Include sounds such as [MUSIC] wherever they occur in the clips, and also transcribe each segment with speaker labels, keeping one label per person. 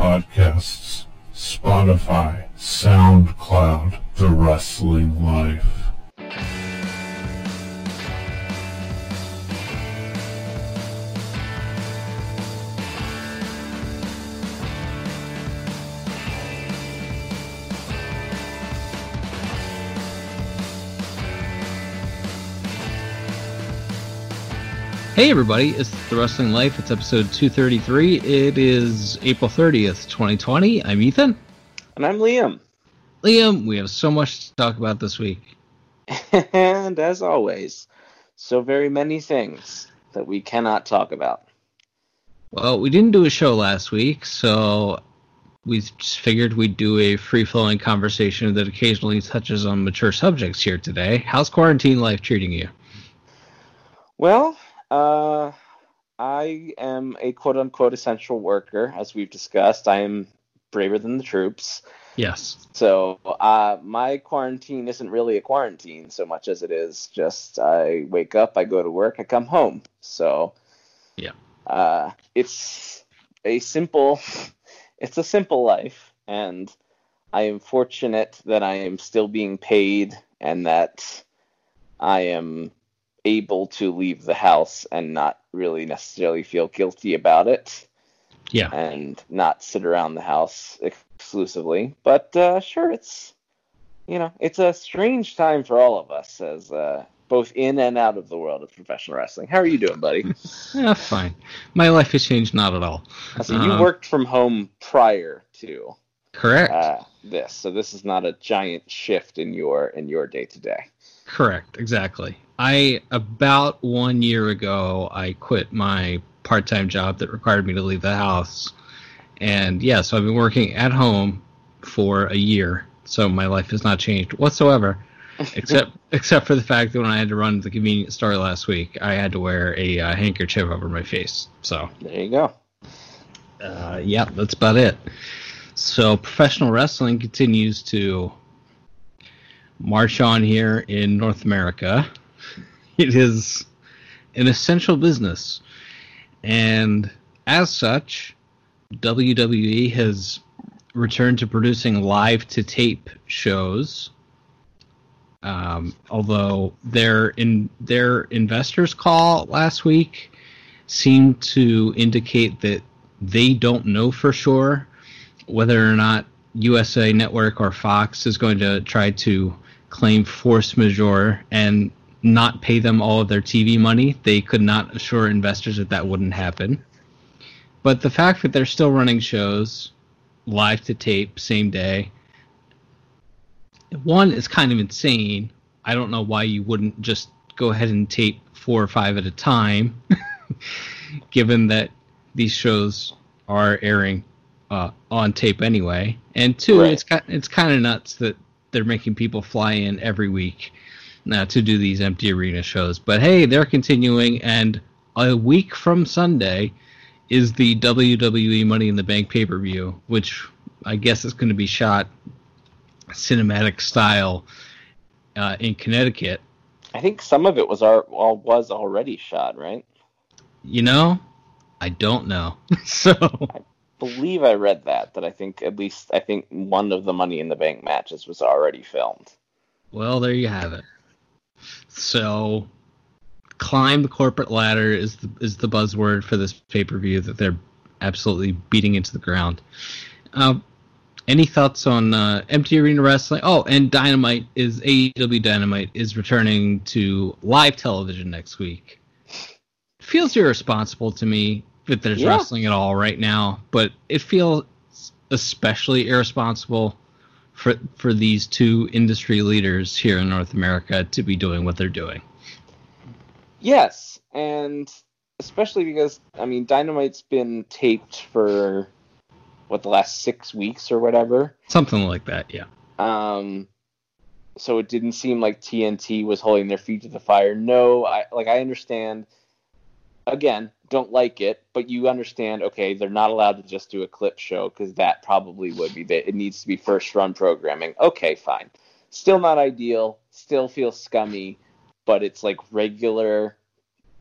Speaker 1: Podcasts, Spotify, SoundCloud, The Wrestling Life.
Speaker 2: Hey everybody, it's The Wrestling Life. It's episode 233. It is April 30th, 2020. I'm Ethan.
Speaker 3: And I'm Liam.
Speaker 2: Liam, we have so much to talk about this week. [LAUGHS]
Speaker 3: and as always, so very many things that we cannot talk about.
Speaker 2: Well, we didn't do a show last week, so we just figured we'd do a free flowing conversation that occasionally touches on mature subjects here today. How's quarantine life treating you?
Speaker 3: Well, uh, I am a quote unquote essential worker, as we've discussed. I am braver than the troops.
Speaker 2: Yes.
Speaker 3: So uh, my quarantine isn't really a quarantine so much as it is just I wake up, I go to work, I come home. So
Speaker 2: yeah,
Speaker 3: uh, it's a simple, [LAUGHS] it's a simple life, and I am fortunate that I am still being paid and that I am able to leave the house and not really necessarily feel guilty about it.
Speaker 2: Yeah.
Speaker 3: And not sit around the house exclusively. But uh, sure, it's you know it's a strange time for all of us as uh, both in and out of the world of professional wrestling. How are you doing, buddy? [LAUGHS]
Speaker 2: yeah, fine. My life has changed not at all.
Speaker 3: So you um, worked from home prior to
Speaker 2: correct
Speaker 3: uh, this, so this is not a giant shift in your in your day to day.
Speaker 2: Correct, exactly. I about one year ago I quit my part-time job that required me to leave the house. And yeah, so I've been working at home for a year. So my life has not changed whatsoever. [LAUGHS] except except for the fact that when I had to run to the convenience store last week, I had to wear a uh, handkerchief over my face. So
Speaker 3: there you go.
Speaker 2: Uh, yeah, that's about it. So professional wrestling continues to march on here in North America. It is an essential business. And as such, WWE has returned to producing live to tape shows. Um, although their in their investors call last week seemed to indicate that they don't know for sure whether or not USA Network or Fox is going to try to claim force majeure and not pay them all of their TV money. They could not assure investors that that wouldn't happen. But the fact that they're still running shows live to tape same day, one is kind of insane. I don't know why you wouldn't just go ahead and tape four or five at a time, [LAUGHS] given that these shows are airing uh, on tape anyway. And two, right. it's it's kind of nuts that they're making people fly in every week uh, to do these empty arena shows. But hey, they're continuing, and a week from Sunday is the WWE Money in the Bank pay per view, which I guess is going to be shot cinematic style uh, in Connecticut.
Speaker 3: I think some of it was our well, was already shot, right?
Speaker 2: You know, I don't know. [LAUGHS] so
Speaker 3: believe I read that that I think at least I think one of the Money in the Bank matches was already filmed.
Speaker 2: Well, there you have it. So, climb the corporate ladder is the, is the buzzword for this pay per view that they're absolutely beating into the ground. Uh, any thoughts on uh, empty arena wrestling? Oh, and Dynamite is AEW Dynamite is returning to live television next week. Feels irresponsible to me that there's yeah. wrestling at all right now, but it feels especially irresponsible for for these two industry leaders here in North America to be doing what they're doing.
Speaker 3: Yes, and especially because I mean Dynamite's been taped for what the last 6 weeks or whatever.
Speaker 2: Something like that, yeah.
Speaker 3: Um so it didn't seem like TNT was holding their feet to the fire. No, I like I understand again, don't like it, but you understand, okay, they're not allowed to just do a clip show because that probably would be that it needs to be first run programming. Okay, fine. Still not ideal, still feels scummy, but it's like regular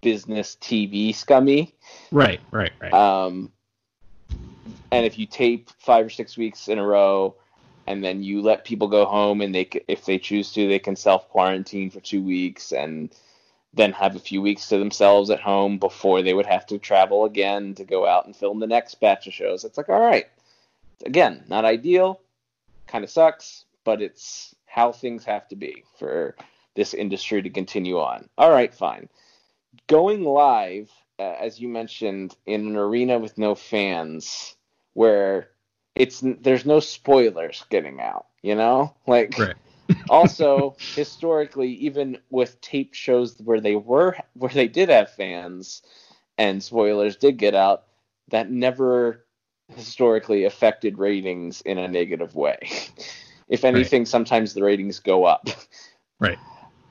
Speaker 3: business TV scummy.
Speaker 2: Right, right, right.
Speaker 3: Um and if you tape five or six weeks in a row, and then you let people go home, and they if they choose to, they can self quarantine for two weeks, and then have a few weeks to themselves at home before they would have to travel again to go out and film the next batch of shows. It's like, all right, again, not ideal, kind of sucks, but it's how things have to be for this industry to continue on. All right, fine. Going live, uh, as you mentioned, in an arena with no fans, where it's there's no spoilers getting out, you know, like.
Speaker 2: Right.
Speaker 3: Also, historically, even with taped shows where they were where they did have fans and spoilers did get out, that never historically affected ratings in a negative way. [LAUGHS] if anything, right. sometimes the ratings go up. [LAUGHS]
Speaker 2: Right.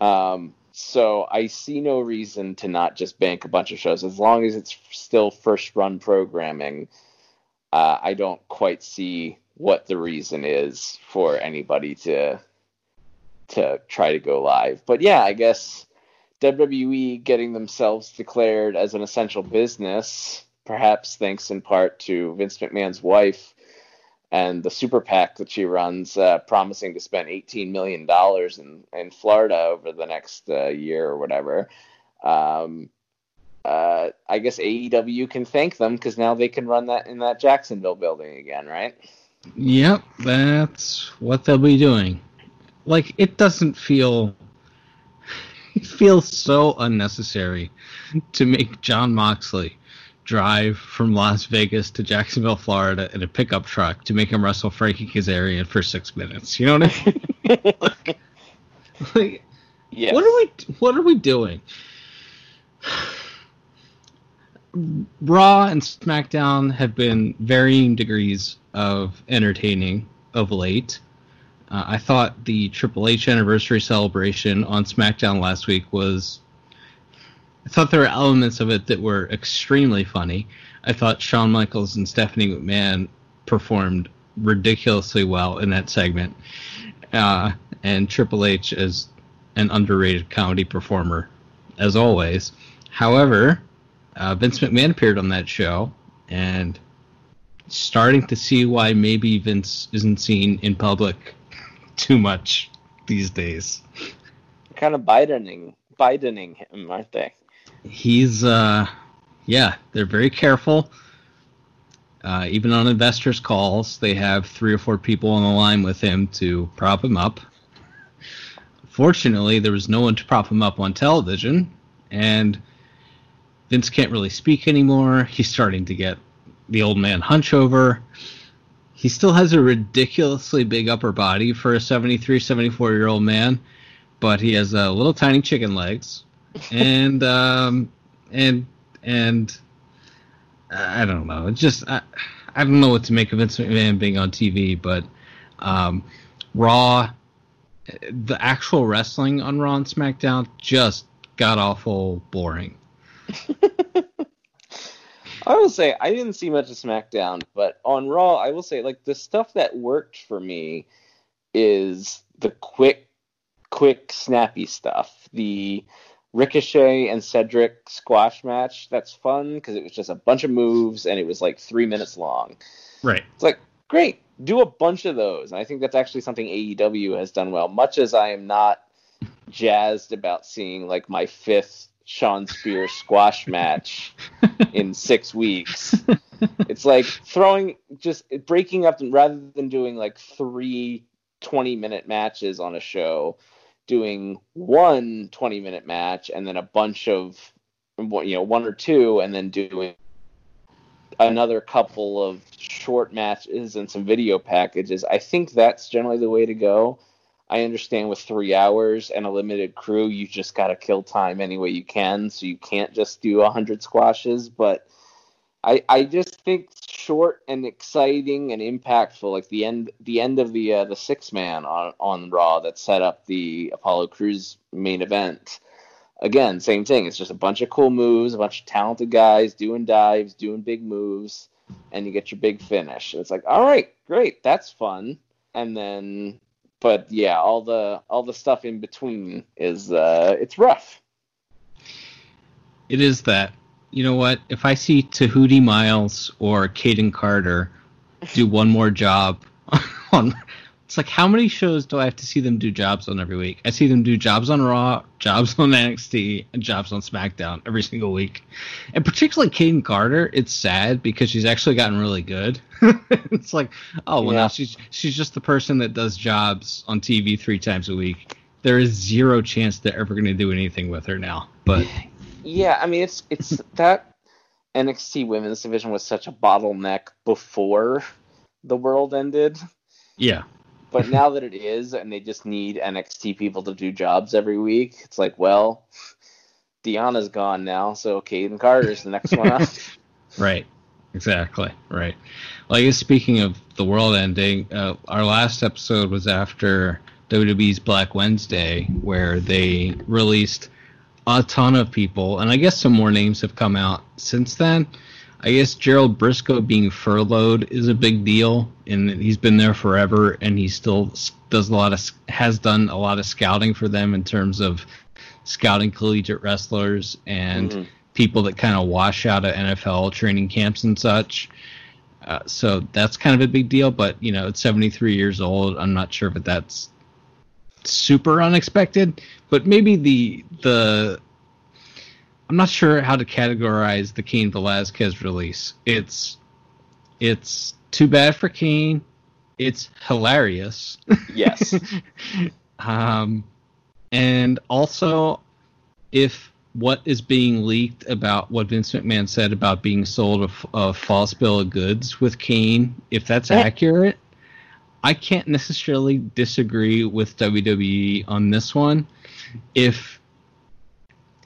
Speaker 3: Um, so I see no reason to not just bank a bunch of shows as long as it's still first run programming. Uh, I don't quite see what the reason is for anybody to to try to go live. But yeah, I guess WWE getting themselves declared as an essential business, perhaps thanks in part to Vince McMahon's wife and the super PAC that she runs, uh, promising to spend $18 million in, in Florida over the next uh, year or whatever. Um, uh, I guess AEW can thank them because now they can run that in that Jacksonville building again, right?
Speaker 2: Yep, that's what they'll be doing like it doesn't feel it feels so unnecessary to make Jon Moxley drive from Las Vegas to Jacksonville, Florida in a pickup truck to make him wrestle Frankie Kazarian for six minutes. You know what I mean? like, [LAUGHS] like yes. what are we what are we doing? Raw and SmackDown have been varying degrees of entertaining of late. Uh, I thought the Triple H anniversary celebration on SmackDown last week was. I thought there were elements of it that were extremely funny. I thought Shawn Michaels and Stephanie McMahon performed ridiculously well in that segment. Uh, and Triple H is an underrated comedy performer, as always. However, uh, Vince McMahon appeared on that show, and starting to see why maybe Vince isn't seen in public too much these days.
Speaker 3: Kind of Bidening, Bidening him, aren't they?
Speaker 2: He's, uh, yeah, they're very careful. Uh, even on investors' calls, they have three or four people on the line with him to prop him up. Fortunately, there was no one to prop him up on television, and Vince can't really speak anymore. He's starting to get the old man hunchover. He still has a ridiculously big upper body for a 73, 74 year old man, but he has uh, little tiny chicken legs, and [LAUGHS] um, and and I don't know. It's just I, I don't know what to make of Vince McMahon being on TV, but um, Raw, the actual wrestling on Raw and SmackDown just got awful boring. [LAUGHS]
Speaker 3: I will say I didn't see much of SmackDown, but on Raw, I will say like the stuff that worked for me is the quick, quick, snappy stuff. The Ricochet and Cedric squash match. That's fun because it was just a bunch of moves and it was like three minutes long.
Speaker 2: Right.
Speaker 3: It's like great. Do a bunch of those. And I think that's actually something AEW has done well. Much as I am not [LAUGHS] jazzed about seeing like my fifth Shawn Spear squash match [LAUGHS] in six weeks. It's like throwing just breaking up rather than doing like three 20 minute matches on a show, doing one 20 minute match and then a bunch of you know one or two and then doing another couple of short matches and some video packages. I think that's generally the way to go. I understand with three hours and a limited crew, you just got to kill time any way you can, so you can't just do a hundred squashes. But I I just think short and exciting and impactful, like the end the end of the uh, the six man on on Raw that set up the Apollo Crews main event. Again, same thing. It's just a bunch of cool moves, a bunch of talented guys doing dives, doing big moves, and you get your big finish. It's like, all right, great, that's fun. And then but yeah, all the all the stuff in between is uh, it's rough.
Speaker 2: It is that. You know what? If I see Tehuti Miles or Kayden Carter do one more job [LAUGHS] on. It's like how many shows do I have to see them do jobs on every week? I see them do jobs on Raw, jobs on [LAUGHS] NXT, and jobs on SmackDown every single week. And particularly Kayden Carter, it's sad because she's actually gotten really good. [LAUGHS] it's like, oh well,
Speaker 3: Yeah.
Speaker 2: now she's she's just the person that does jobs on TV three times a week. There is zero chance they're ever going to do anything with her now. But
Speaker 3: Yeah, I mean it's it's [LAUGHS] that NXT women's division was such a bottleneck before the world ended.
Speaker 2: yeah,
Speaker 3: But [LAUGHS] now that it is, and they just need NXT people to do jobs every week, it's like, well, Deanna's gone now, so Kayden Carter's the next one up. [LAUGHS]
Speaker 2: Right. Exactly. Right. Well, I guess speaking of the world ending, uh, our last episode was after WWE's Black Wednesday, where they released a ton of people, and I guess some more names have come out since then. I guess Gerald Brisco being furloughed is a big deal, and he's been there forever, and he still does a lot of has done a lot of scouting for them in terms of scouting collegiate wrestlers and
Speaker 3: Mhm.
Speaker 2: people that kind of wash out of NFL training camps and such. Uh, so that's kind of a big deal, but you know, it's 73 years old. I'm not sure if that's super unexpected, but maybe the the I'm not sure how to categorize the Cain Velasquez release. It's it's too bad for Cain. It's hilarious.
Speaker 3: yes. [LAUGHS]
Speaker 2: um, and also, if what is being leaked about what Vince McMahon said about being sold a false bill of goods with Cain, if that's
Speaker 3: Eh.
Speaker 2: accurate, I can't necessarily disagree with WWE on this one. If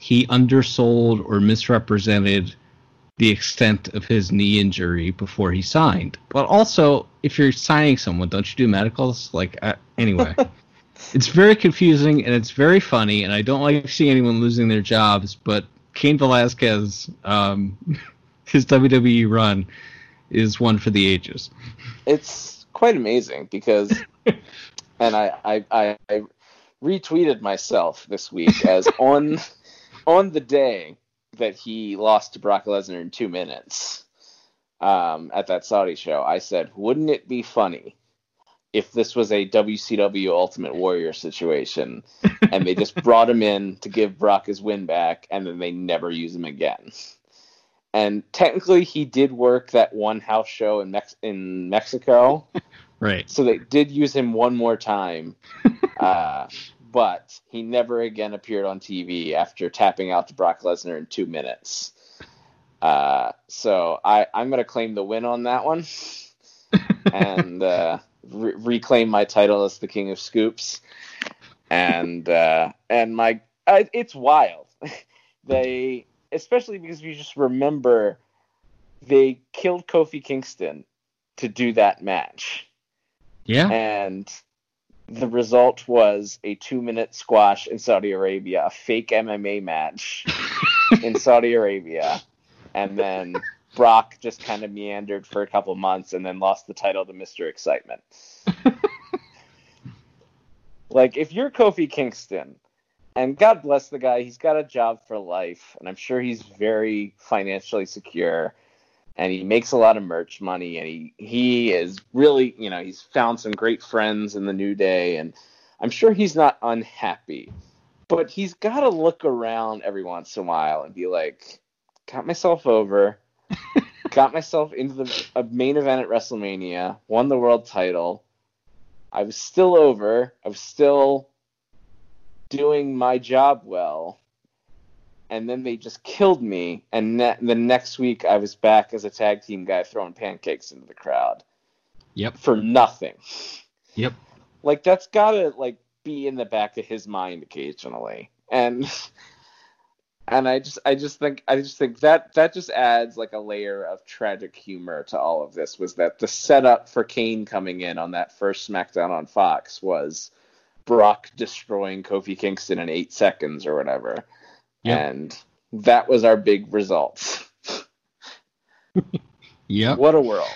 Speaker 2: he undersold or misrepresented the extent of his knee injury before he signed. But also, if you're signing someone, don't you do medicals? Like, uh, anyway, [LAUGHS] it's very confusing and it's very funny, and I don't like seeing anyone losing their jobs. But Cain Velasquez, um, [LAUGHS] his WWE run is one for the ages.
Speaker 3: it's quite amazing because [LAUGHS] and I, I I I retweeted myself this week as on on the day that he lost to Brock Lesnar in two minutes um, at that Saudi show, I said, wouldn't it be funny if this was a WCW Ultimate Warrior situation and they just [LAUGHS] brought him in to give Brock his win back and then they never use him again? And technically, he did work that one house show in Mex- in Mexico, [LAUGHS]
Speaker 2: Right.
Speaker 3: so they did use him one more time. uh, but he never again appeared on TV after tapping out to Brock Lesnar in two minutes. Uh, so I, I'm going to claim the win on that one [LAUGHS] and uh, re- reclaim my title as the King of Scoops. And uh, and my I, it's wild. [LAUGHS] they especially because you just remember they killed Kofi Kingston to do that match
Speaker 2: Yeah.
Speaker 3: and the result was a two minute squash in Saudi Arabia, a fake MMA match [LAUGHS] in Saudi Arabia, and then Brock just kind of meandered for a couple months and then lost the title to Mr. Excitement. [LAUGHS] like, if you're Kofi Kingston, and God bless the guy, he's got a job for life, and I'm sure he's very financially secure and he makes a lot of merch money and he he is really you know he's found some great friends in the new day and i'm sure he's not unhappy but he's got to look around every once in a while and be like got myself over. [LAUGHS] Got myself into the a main event at wrestlemania won the world title. I was still over. I was still doing my job well and then they just killed me. And ne- the next week, I was back as a tag team guy throwing pancakes into the crowd
Speaker 2: Yep.
Speaker 3: for nothing.
Speaker 2: Yep.
Speaker 3: Like that's gotta like be in the back of his mind occasionally, and [LAUGHS] and I just I just think I just think that that just adds like a layer of tragic humor to all of this. Was that the setup for Cain coming in on that first SmackDown on Fox was Brock destroying Kofi Kingston in eight seconds or whatever.
Speaker 2: Yep.
Speaker 3: And that was our big result. [LAUGHS]
Speaker 2: Yep.
Speaker 3: What a world.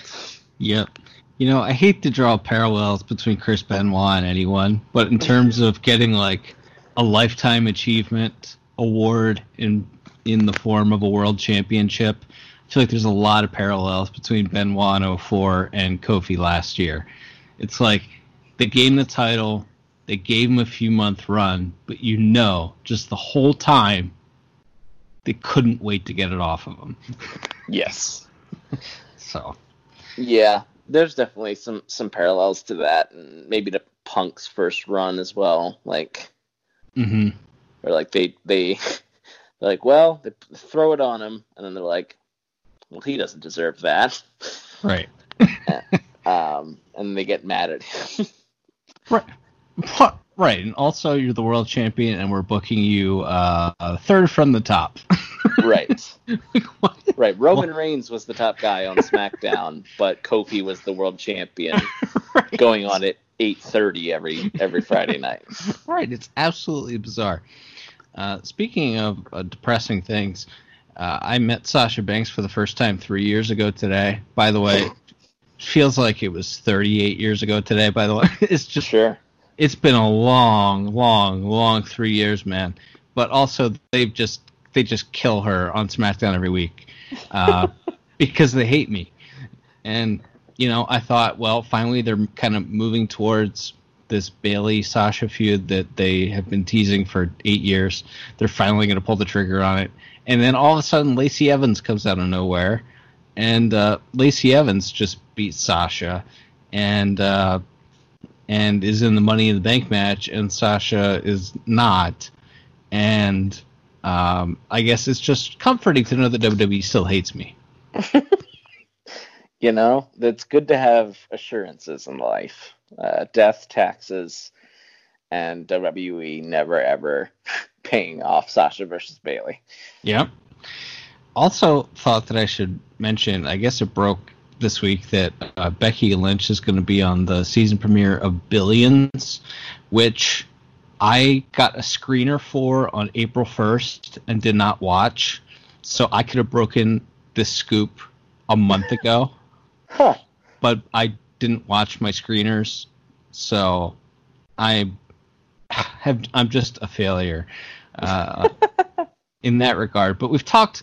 Speaker 2: Yep. You know, I hate to draw parallels between Chris Benoit and anyone, but in terms of getting like a lifetime achievement award in in the form of a world championship, I feel like there's a lot of parallels between Benoit in 04 and Kofi last year. It's like they gave him the title, they gave him a few month run, but you know, just the whole time they couldn't wait to get it off of him.
Speaker 3: Yes. [LAUGHS]
Speaker 2: So
Speaker 3: Yeah, there's definitely some some parallels to that, and maybe to Punk's first run as well. Like,
Speaker 2: mm-hmm.
Speaker 3: or like they they [LAUGHS] they're like, well, they throw it on him, and then they're like, well, he doesn't deserve that.
Speaker 2: right. [LAUGHS]
Speaker 3: Um, and they get mad at him.
Speaker 2: Right. What? Right, and also you're the world champion, and we're booking you uh, third from the top. [LAUGHS]
Speaker 3: right. [LAUGHS]
Speaker 2: Like.
Speaker 3: Right. Roman Reigns was the top guy on SmackDown, but Kofi was the world champion, [LAUGHS]
Speaker 2: Right.
Speaker 3: going on at 8:30 every every Friday night.
Speaker 2: Right, it's absolutely bizarre. Uh, speaking of uh, depressing things, uh, I met Sasha Banks for the first time three years ago today. By the way, feels like it was 38 years ago today. By the way, it's just
Speaker 3: Sure.
Speaker 2: It's been a long, long, long three years, man. But also, they've just they just kill her on SmackDown every week uh, [LAUGHS] because they hate me. And you know, I thought, well, finally they're kind of moving towards this Bayley Sasha feud that they have been teasing for eight years. They're finally going to pull the trigger on it. And then all of a sudden, Lacey Evans comes out of nowhere, and uh, Lacey Evans just beats Sasha, and uh, and is in the Money in the Bank match, and Sasha is not. And um, I guess it's just comforting to know that WWE still hates me. [LAUGHS]
Speaker 3: You know, it's good to have assurances in life. Uh, death, taxes, and WWE never ever [LAUGHS] paying off Sasha versus Bayley.
Speaker 2: Yep. Also, thought that I should mention. I guess it broke this week that uh, Becky Lynch is going to be on the season premiere of Billions, which I got a screener for on April first and did not watch. So I could have broken this scoop a month ago, [LAUGHS]
Speaker 3: Huh.
Speaker 2: but I didn't watch my screeners, so I have I'm just a failure uh, [LAUGHS] in that regard. But we've talked.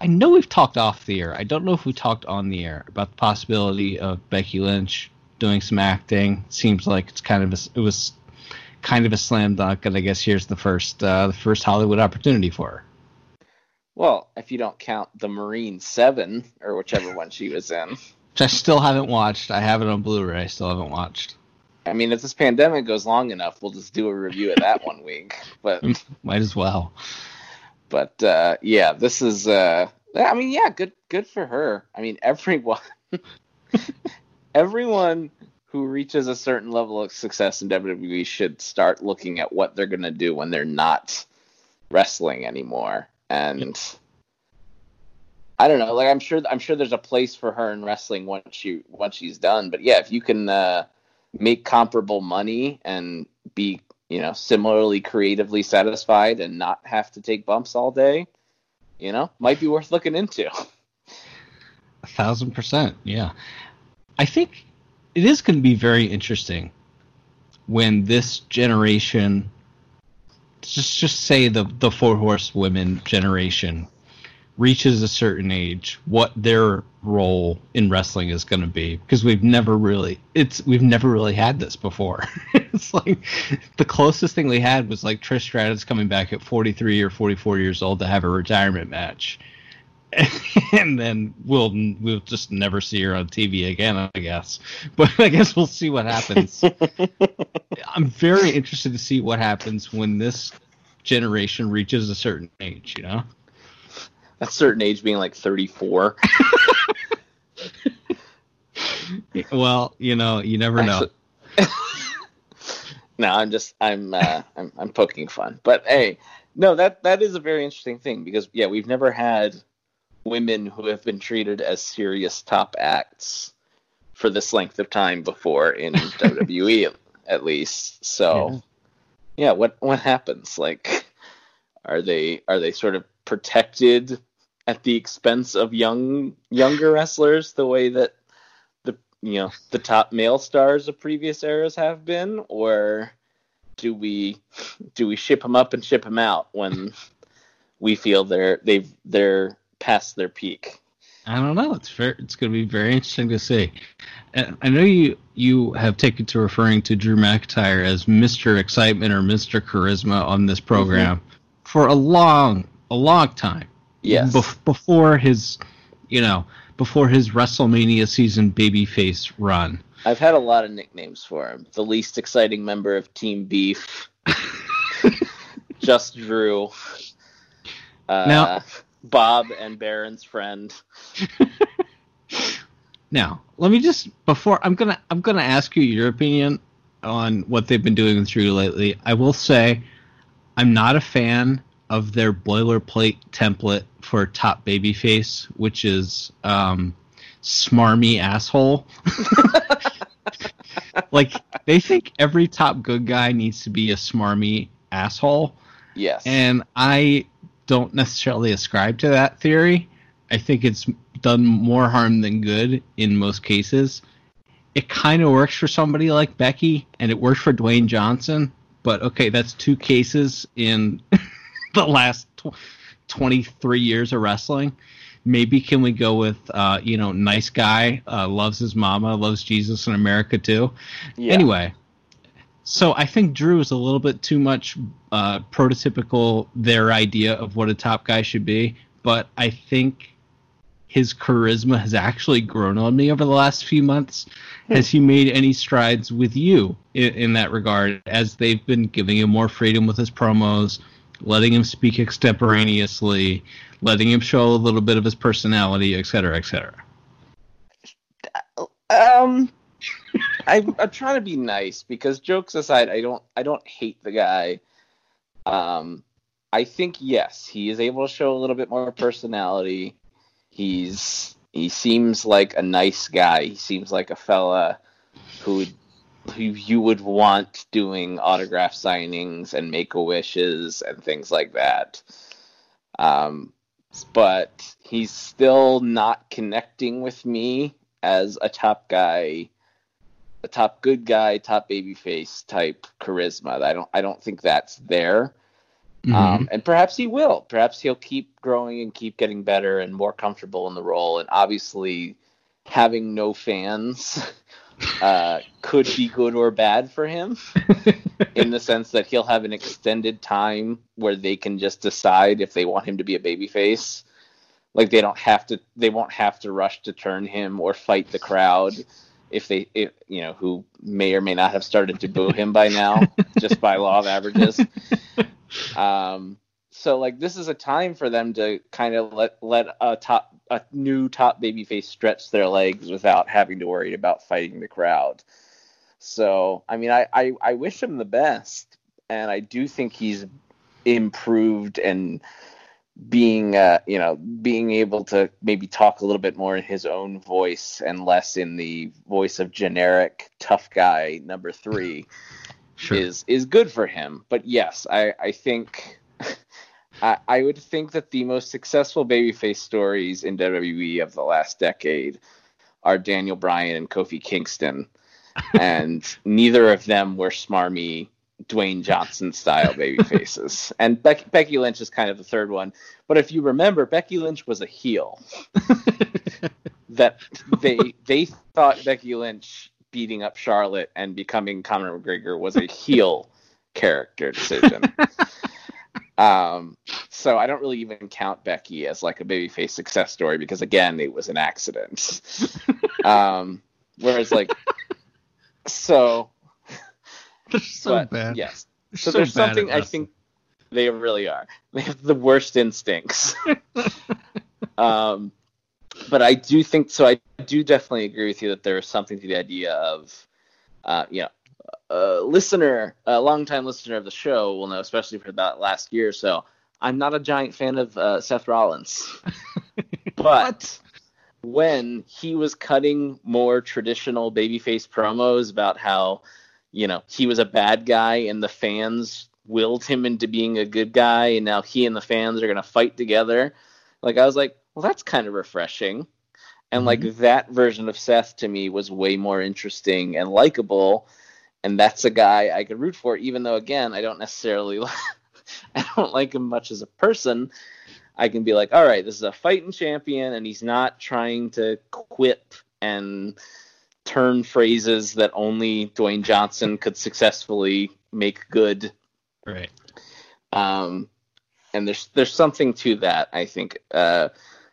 Speaker 2: I know we've talked off the air. I don't know if we talked on the air about the possibility of Becky Lynch doing some acting. Seems like it's kind of a, it was kind of a slam dunk, and I guess here's the first uh, the first Hollywood opportunity for her.
Speaker 3: Well, if you don't count the Marine Seven or whichever one she was in.
Speaker 2: Which I still haven't watched. I have it on Blu-ray. I still haven't watched.
Speaker 3: I mean, if this pandemic goes long enough, we'll just do a review of that one week. But [LAUGHS]
Speaker 2: Might as well.
Speaker 3: But uh, yeah, this is. Uh, I mean, yeah, good good for her. I mean, [LAUGHS] everyone everyone who reaches a certain level of success in WWE should start looking at what they're gonna do when they're not wrestling anymore. And I don't know, like I'm sure I'm sure there's a place for her in wrestling once she once she's done. But yeah, if you can uh, make comparable money and be you know similarly creatively satisfied and not have to take bumps all day, you know, might be worth looking into.
Speaker 2: A thousand percent, yeah. I think it is going to be very interesting when this generation, just just say the the four horsewomen generation, reaches a certain age, what their role in wrestling is going to be because we've never really it's we've never really had this before. [LAUGHS] it's like the closest thing we had was like Trish Stratus coming back at 43 or 44 years old to have a retirement match. [LAUGHS] and then we'll we'll just never see her on TV again, I guess. [LAUGHS] But I guess we'll see what happens. I'm very interested to see what happens when this generation reaches a certain age. You know,
Speaker 3: That certain age being like 34. [LAUGHS]
Speaker 2: well, you know, you never know.
Speaker 3: Actually- [LAUGHS] no, I'm just I'm uh, I'm I'm poking fun. But hey, no, that that is a very interesting thing because yeah, we've never had women who have been treated as serious top acts for this length of time before in [LAUGHS] WWE at least. So yeah, what what happens? Like are they are they sort of protected at the expense of young younger wrestlers the way that the you know the top male stars of previous eras have been or do we do we ship them up and ship them out when we feel they're they've they're past their peak
Speaker 2: I don't know. It's very, it's going to be very interesting to see. And I know you you have taken to referring to Drew McIntyre as Mister Excitement or Mister Charisma on this program mm-hmm. for a long a long time.
Speaker 3: Yes.
Speaker 2: Bef- before his, you know, before his WrestleMania season babyface run.
Speaker 3: I've had a lot of nicknames for him. The least exciting member of Team Beef. [LAUGHS] Just Drew. Uh, now, Bob and Baron's friend. [LAUGHS]
Speaker 2: now, let me just before I'm gonna I'm gonna ask you your opinion on what they've been doing with Drew lately. I will say I'm not a fan of their boilerplate template for top babyface, which is um, smarmy asshole. [LAUGHS] like they think every top good guy needs to be a smarmy asshole.
Speaker 3: Yes.
Speaker 2: And I don't necessarily ascribe to that theory. I think it's done more harm than good in most cases. It kind of works for somebody like Becky, and it worked for Dwayne Johnson. But okay, that's two cases in [LAUGHS] [LAUGHS] the last tw- 23 years of wrestling. Maybe can we go with, uh, you know, nice guy, uh, loves his mama, loves Jesus in America too. Yeah. Anyway, so I think Drew is a little bit too much uh, prototypical their idea of what a top guy should be, but I think his charisma has actually grown on me over the last few months. Hmm. Has he made any strides with you in, in, that regard as they've been giving him more freedom with his promos, letting him speak extemporaneously, letting him show a little bit of his personality, et cetera, et cetera?
Speaker 3: Um, I'm, I'm trying to be nice because jokes aside, I don't I don't hate the guy. Um, I think yes, he is able to show a little bit more personality. He's he seems like a nice guy. He seems like a fella who who you would want doing autograph signings and make a wishes and things like that. Um, but he's still not connecting with me as a top guy a top good guy, top babyface type charisma. I don't I don't think that's there. Mm-hmm. Um, and perhaps he will. Perhaps he'll keep growing and keep getting better and more comfortable in the role. And obviously, having no fans [LAUGHS] uh, could be good or bad for him, [LAUGHS] in the sense that he'll have an extended time where they can just decide if they want him to be a babyface. Like they don't have to, they won't have to rush to turn him or fight the crowd if they, if, you know, who may or may not have started to boo him by now, just by law of averages. [LAUGHS] Um, so like this is a time for them to kind of let let a top a new top babyface stretch their legs without having to worry about fighting the crowd. So I mean, I, I, I wish him the best, and I do think he's improved and being uh, you know being able to maybe talk a little bit more in his own voice and less in the voice of generic tough guy number three [LAUGHS] sure. is is good for him but yes i i think I, I would think that the most successful babyface stories in WWE of the last decade are Daniel Bryan and Kofi Kingston, [LAUGHS] and neither of them were smarmy Dwayne Johnson style baby faces. [LAUGHS] and Becky, Becky Lynch is kind of the third one. But if you remember, Becky Lynch was a heel. [LAUGHS] that they they thought Becky Lynch beating up Charlotte and becoming Conor McGregor was a heel character decision. Um, so I don't really even count Becky as like a babyface success story because again, it was an accident. [LAUGHS] um, whereas like, so
Speaker 2: they're so but, bad.
Speaker 3: Yes. So, so there's something I think they really are. They have the worst instincts. [LAUGHS] um, but I do think so. I do definitely agree with you that there is something to the idea of, uh, you know, a listener, a longtime listener of the show will know, especially for that last year or so. I'm not a giant fan of uh, Seth Rollins, [LAUGHS] but when he was cutting more traditional babyface promos about how you know, he was a bad guy and the fans willed him into being a good guy and now he and the fans are going to fight together. Like I was like, well that's kind of refreshing. And mm-hmm. like that version of Seth to me was way more interesting and likable and that's a guy I could root for even though again, I don't necessarily [LAUGHS] I don't like him much as a person. I can be like, all right, this is a fighting champion, and he's not trying to quip and turn phrases that only Dwayne Johnson could successfully make good.
Speaker 2: Right.
Speaker 3: Um, and there's there's something to that. I think uh,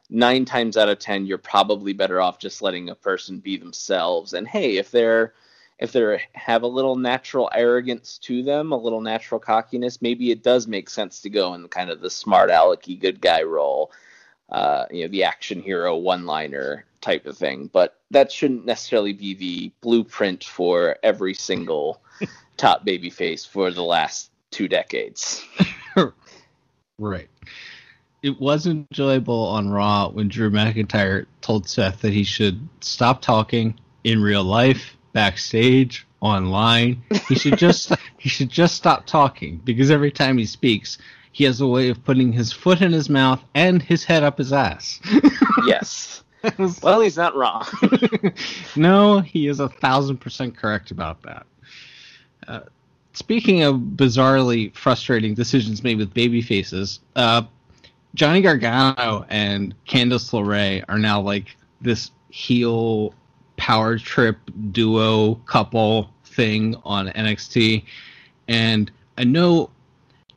Speaker 3: nine times out of ten, you're probably better off just letting a person be themselves. And hey, if they're if they have a little natural arrogance to them, a little natural cockiness, maybe it does make sense to go in kind of the smart alecky good guy role, uh, you know, the action hero one liner type of thing. But that shouldn't necessarily be the blueprint for every single [LAUGHS] top baby face for the last two decades. [LAUGHS]
Speaker 2: right. It was enjoyable on Raw when Drew McIntyre told Seth that he should stop talking in real life backstage, online. He should just [LAUGHS] he should just stop talking because every time he speaks, he has a way of putting his foot in his mouth and his head up his ass. [LAUGHS]
Speaker 3: yes. [LAUGHS] well, he's not wrong.
Speaker 2: no, he is a thousand percent correct about that. Uh, speaking of bizarrely frustrating decisions made with baby faces, uh, Johnny Gargano and Candice LeRae are now like this heel power trip duo couple thing on NXT. And I know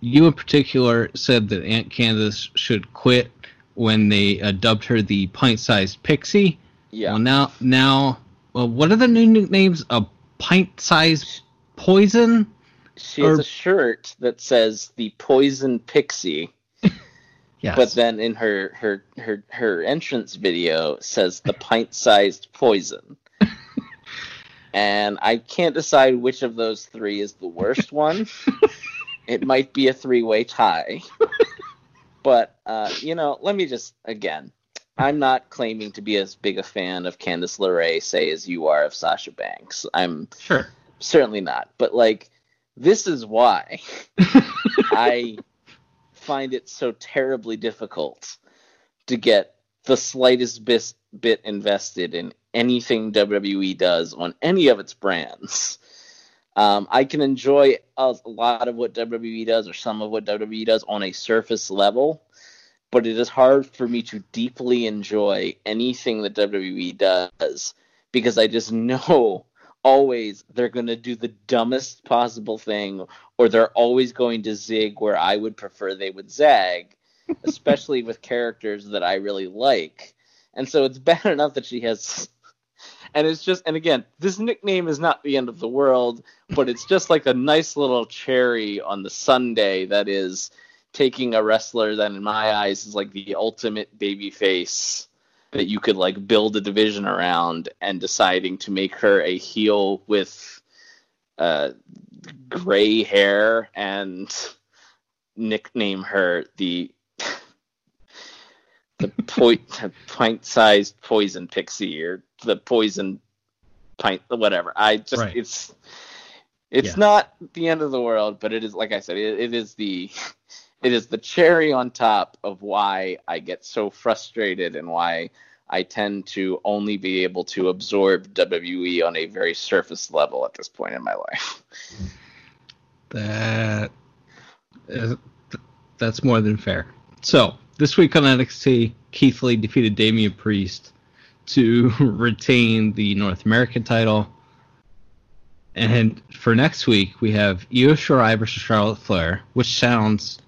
Speaker 2: you in particular said that Aunt Candice should quit when they uh, dubbed her the pint-sized pixie.
Speaker 3: Yeah.
Speaker 2: Well, now, now, well, what are the new nicknames? A pint-sized poison.
Speaker 3: She has or... a shirt that says the poison pixie. Yes. But then in her her her her entrance video says the pint-sized poison. [LAUGHS] and I can't decide which of those three is the worst one. [LAUGHS] it might be a three-way tie. but uh, you know, let me just again, I'm not claiming to be as big a fan of Candice LeRae, say, as you are of Sasha Banks. I'm
Speaker 2: sure
Speaker 3: certainly not. But like, this is why [LAUGHS] I find it so terribly difficult to get the slightest bit, bit invested in anything WWE does on any of its brands. Um, I can enjoy a, a lot of what WWE does or some of what WWE does on a surface level, but it is hard for me to deeply enjoy anything that WWE does because I just [LAUGHS] know always they're going to do the dumbest possible thing or they're always going to zig where I would prefer they would zag, [LAUGHS] especially with characters that I really like. And so it's [LAUGHS] bad enough that she has and it's just and again, this nickname is not the end of the world, but it's just like a nice little cherry on the sundae that is taking a wrestler that in my eyes is like the ultimate baby face that you could like build a division around and deciding to make her a heel with uh, gray hair and nickname her the the point pint-sized poison pixie or the poison pint whatever i just right. it's it's yeah. not the end of the world but it is like i said it, it is the it is the cherry on top of why I get so frustrated and why I tend to only be able to absorb WWE on a very surface level at this point in my life.
Speaker 2: That is, that's more than fair. So this week on NXT, Keith Lee defeated Damian Priest to [LAUGHS] retain the North American title. And for next week, we have Io Shirai versus Charlotte Flair, which sounds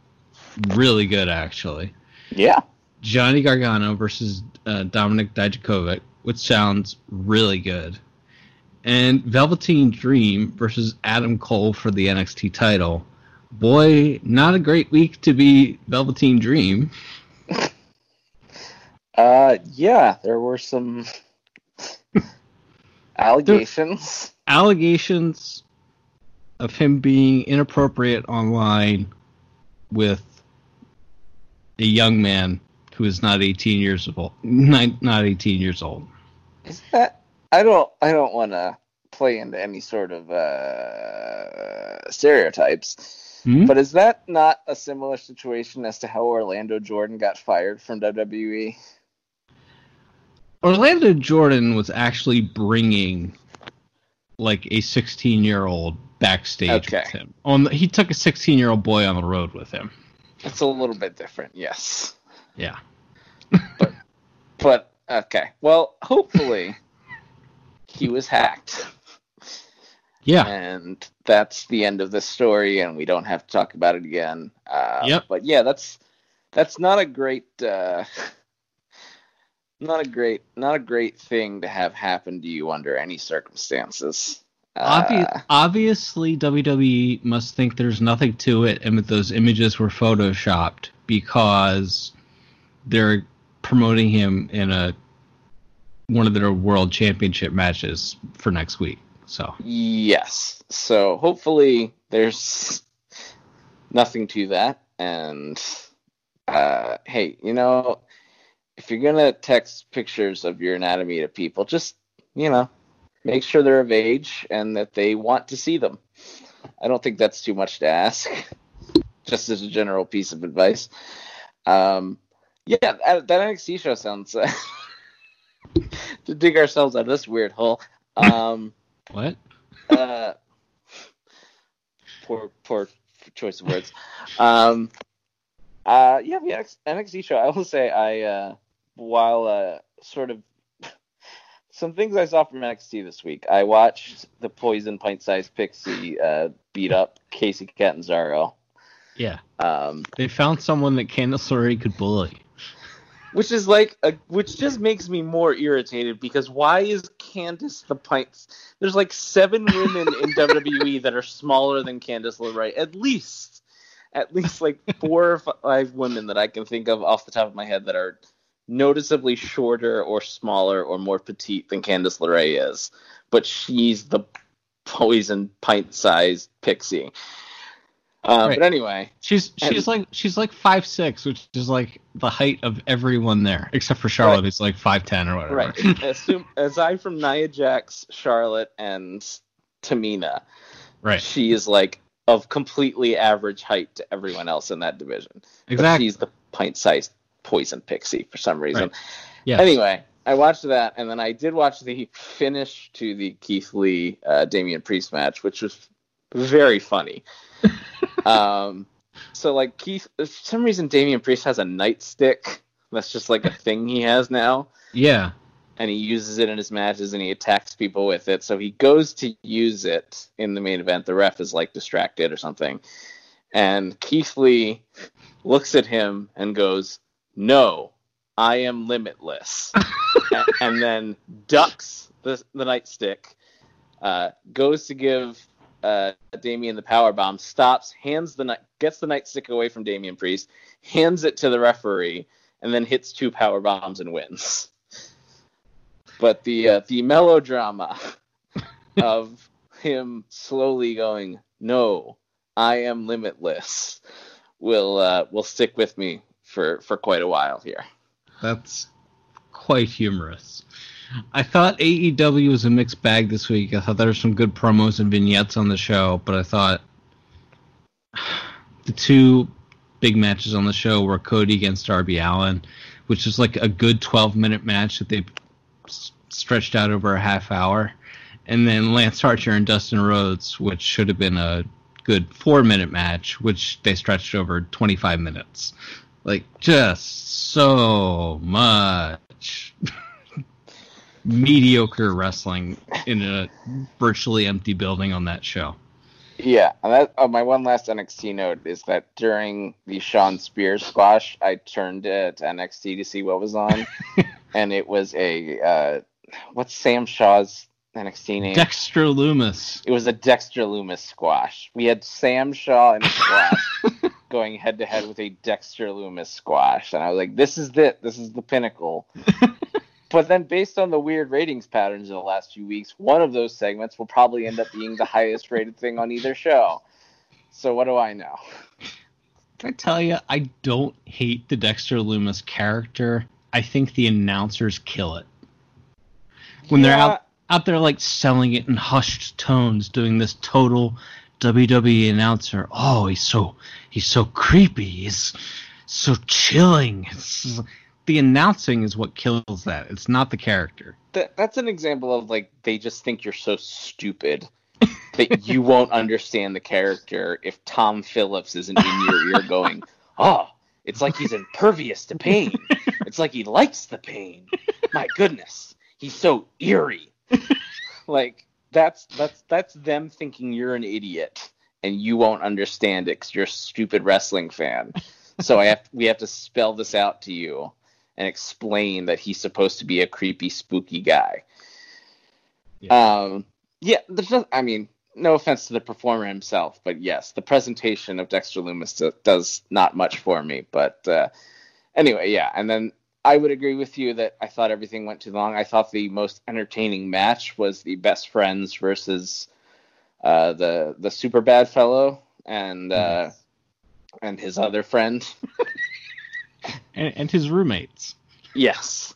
Speaker 2: really good actually.
Speaker 3: Yeah.
Speaker 2: Johnny Gargano versus uh, Dominik Dijakovic, which sounds really good. And Velveteen Dream versus Adam Cole for the NXT title. Boy, not a great week to be Velveteen Dream. [LAUGHS]
Speaker 3: Uh, yeah, there were some [LAUGHS] allegations.
Speaker 2: allegations of him being inappropriate online with a young man who is not 18 years old. Not, not 18 years old.
Speaker 3: Is that? I don't. I don't want to play into any sort of uh, stereotypes. Mm-hmm. But is that not a similar situation as to how Orlando Jordan got fired from WWE?
Speaker 2: Orlando Jordan was actually bringing like a 16 year old backstage okay. with him. On the, he took a 16 year old boy on the road with him.
Speaker 3: It's a little bit different, yes.
Speaker 2: Yeah.
Speaker 3: But but okay, well, hopefully he was hacked,
Speaker 2: Yeah.
Speaker 3: and that's the end of the story, and we don't have to talk about it again. Uh,
Speaker 2: Yep.
Speaker 3: But yeah, that's that's not a great. Uh, not a great, not a great thing to have happen to you under any circumstances.
Speaker 2: Obvi-
Speaker 3: Uh,
Speaker 2: obviously, WWE must think there's nothing to it, and that those images were photoshopped because they're promoting him in a one of their world championship matches for next week. So
Speaker 3: Yes. So hopefully there's nothing to that. And uh, hey, you know, if you're gonna text pictures of your anatomy to people, just you know, make sure they're of age and that they want to see them. I don't think that's too much to ask. [LAUGHS] Just as a general piece of advice. Um, yeah, that, that NXT show sounds uh, [LAUGHS] to dig ourselves out of this weird hole. Um, [LAUGHS]
Speaker 2: what?
Speaker 3: uh, poor, poor choice of words. Um, uh, yeah, the NX- NXT show. I will say, I uh, while uh, sort of [LAUGHS] some things I saw from NXT this week. I watched the Poison Pint Sized Pixie uh, beat up Kacy Catanzaro,
Speaker 2: Yeah,
Speaker 3: um,
Speaker 2: they found someone that Candice LeRae could bully.
Speaker 3: Which is like, a, which just makes me more irritated because why is Candice the Pint? There's like seven women in [LAUGHS] WWE that are smaller than Candice LeRae, at least, at least like four or five women that I can think of off the top of my head that are noticeably shorter or smaller or more petite than Candice LeRae is, but she's the poison pint-sized pixie. Um,
Speaker 2: Right.
Speaker 3: But anyway,
Speaker 2: She's
Speaker 3: And-
Speaker 2: she's like she's like five six, which is like the height of everyone there, except for Charlotte,
Speaker 3: Right.
Speaker 2: who's like five ten or whatever.
Speaker 3: right. [LAUGHS] Assume, aside from Nia Jax, Charlotte, and Tamina,
Speaker 2: right.
Speaker 3: she is like of completely average height to everyone else in that division. But
Speaker 2: Exactly.
Speaker 3: she's the pint-sized poison pixie for some reason.
Speaker 2: Right. Yes.
Speaker 3: Anyway, I watched that, and then I did watch the finish to the Keith Lee uh, Damian Priest match, which was very funny. [LAUGHS] um, so like Keith, for some reason Damian Priest has a nightstick. That's just like a thing he has now,
Speaker 2: Yeah.
Speaker 3: and he uses it in his matches, and he attacks people with it. So he goes to use it in the main event. The ref is like distracted or something, and Keith Lee looks at him and goes, "No, I am limitless." [LAUGHS] And then ducks the, the nightstick, uh, goes to give uh, Damian the power bomb, stops, hands the night, gets the nightstick away from Damian Priest, hands it to the referee, and then hits two power bombs and wins. But the uh, the melodrama [LAUGHS] of him slowly going, "No, I am limitless," will uh, will stick with me for for quite a while here.
Speaker 2: That's quite humorous. I thought AEW was a mixed bag this week. I thought there were some good promos and vignettes on the show, but I thought the two big matches on the show were Cody against Darby Allin, which is like a good 12 minute match that they stretched out over a half hour, and then Lance Archer and Dustin Rhodes, which should have been a good four minute match, which they stretched over 25 minutes. Like, just so much mediocre wrestling in a virtually empty building on that show.
Speaker 3: Yeah, and that uh, my one last NXT note is that during the Shawn Spears squash, I turned to NXT to see what was on, [LAUGHS] and it was a uh, what's Sam Shaw's NXT name?
Speaker 2: Dexter Lumis.
Speaker 3: it was a Dexter Lumis squash. We had Sam Shaw in a squash [LAUGHS] going head to head with a Dexter Lumis squash, and I was like, "This is it. This is the pinnacle." [LAUGHS] but then, based on the weird ratings patterns in the last few weeks, one of those segments will probably end up being the highest rated thing on either show. So what do I know?
Speaker 2: Can I tell you, I don't hate the Dexter Lumis character. I think the announcers kill it. When they're out out there like selling it in hushed tones, doing this total WWE announcer. Oh, he's so he's so creepy. He's so chilling. It's, the announcing is what kills that. It's not the character.
Speaker 3: That, that's an example of like they just think you're so stupid that you [LAUGHS] won't understand the character if Tom Phillips isn't in your ear going, "Oh, It's like he's impervious to pain. It's like he likes the pain. My goodness, he's so eerie. [LAUGHS] like that's that's that's them thinking you're an idiot and you won't understand it because you're a stupid wrestling fan. So I have we have to spell this out to you and explain that he's supposed to be a creepy, spooky guy.
Speaker 2: Yeah.
Speaker 3: Um, yeah, I mean, no offense to the performer himself, but yes, the presentation of Dexter Lumis do, does not much for me. But uh, anyway, yeah, and then I would agree with you that I thought everything went too long. I thought the most entertaining match was the best friends versus uh, the the super bad fellow and uh, and his other friend. [LAUGHS]
Speaker 2: and, and his roommates.
Speaker 3: Yes.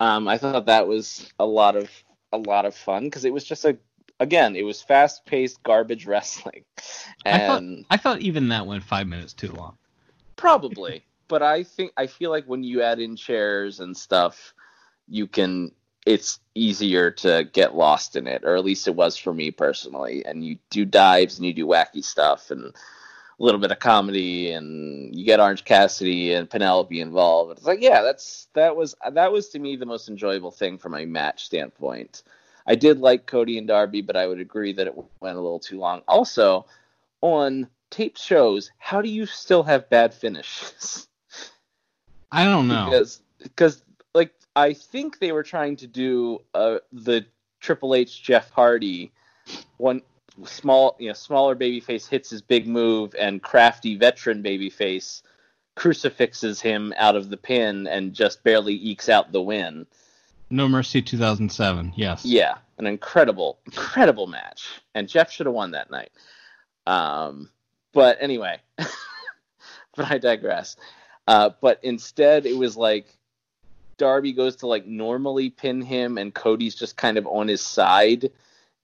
Speaker 3: Um, I thought that was a lot of a lot of fun because it was just a again it was fast paced garbage [LAUGHS] wrestling,
Speaker 2: I thought,
Speaker 3: and
Speaker 2: I thought even that went five minutes too long.
Speaker 3: probably. [LAUGHS] But I think I feel like when you add in chairs and stuff, you can. It's easier to get lost in it, or at least it was for me personally. And you do dives and you do wacky stuff and a little bit of comedy, and you get Orange Cassidy and Penelope involved. It's like, yeah, that's that was that was to me the most enjoyable thing from a match standpoint. I did like Cody and Darby, but I would agree that it went a little too long. Also, on taped shows, how do you still have bad finishes? [LAUGHS]
Speaker 2: I don't know.
Speaker 3: because because like I think they were trying to do uh, the Triple H Jeff Hardy one small you know smaller babyface hits his big move and crafty veteran babyface crucifixes him out of the pin and just barely ekes out the win.
Speaker 2: No Mercy 2007. Yes.
Speaker 3: Yeah, an incredible incredible match and Jeff should have won that night. Um but anyway, [LAUGHS] but I digress. Uh, but instead, it was like Darby goes to like normally pin him, and Cody's just kind of on his side,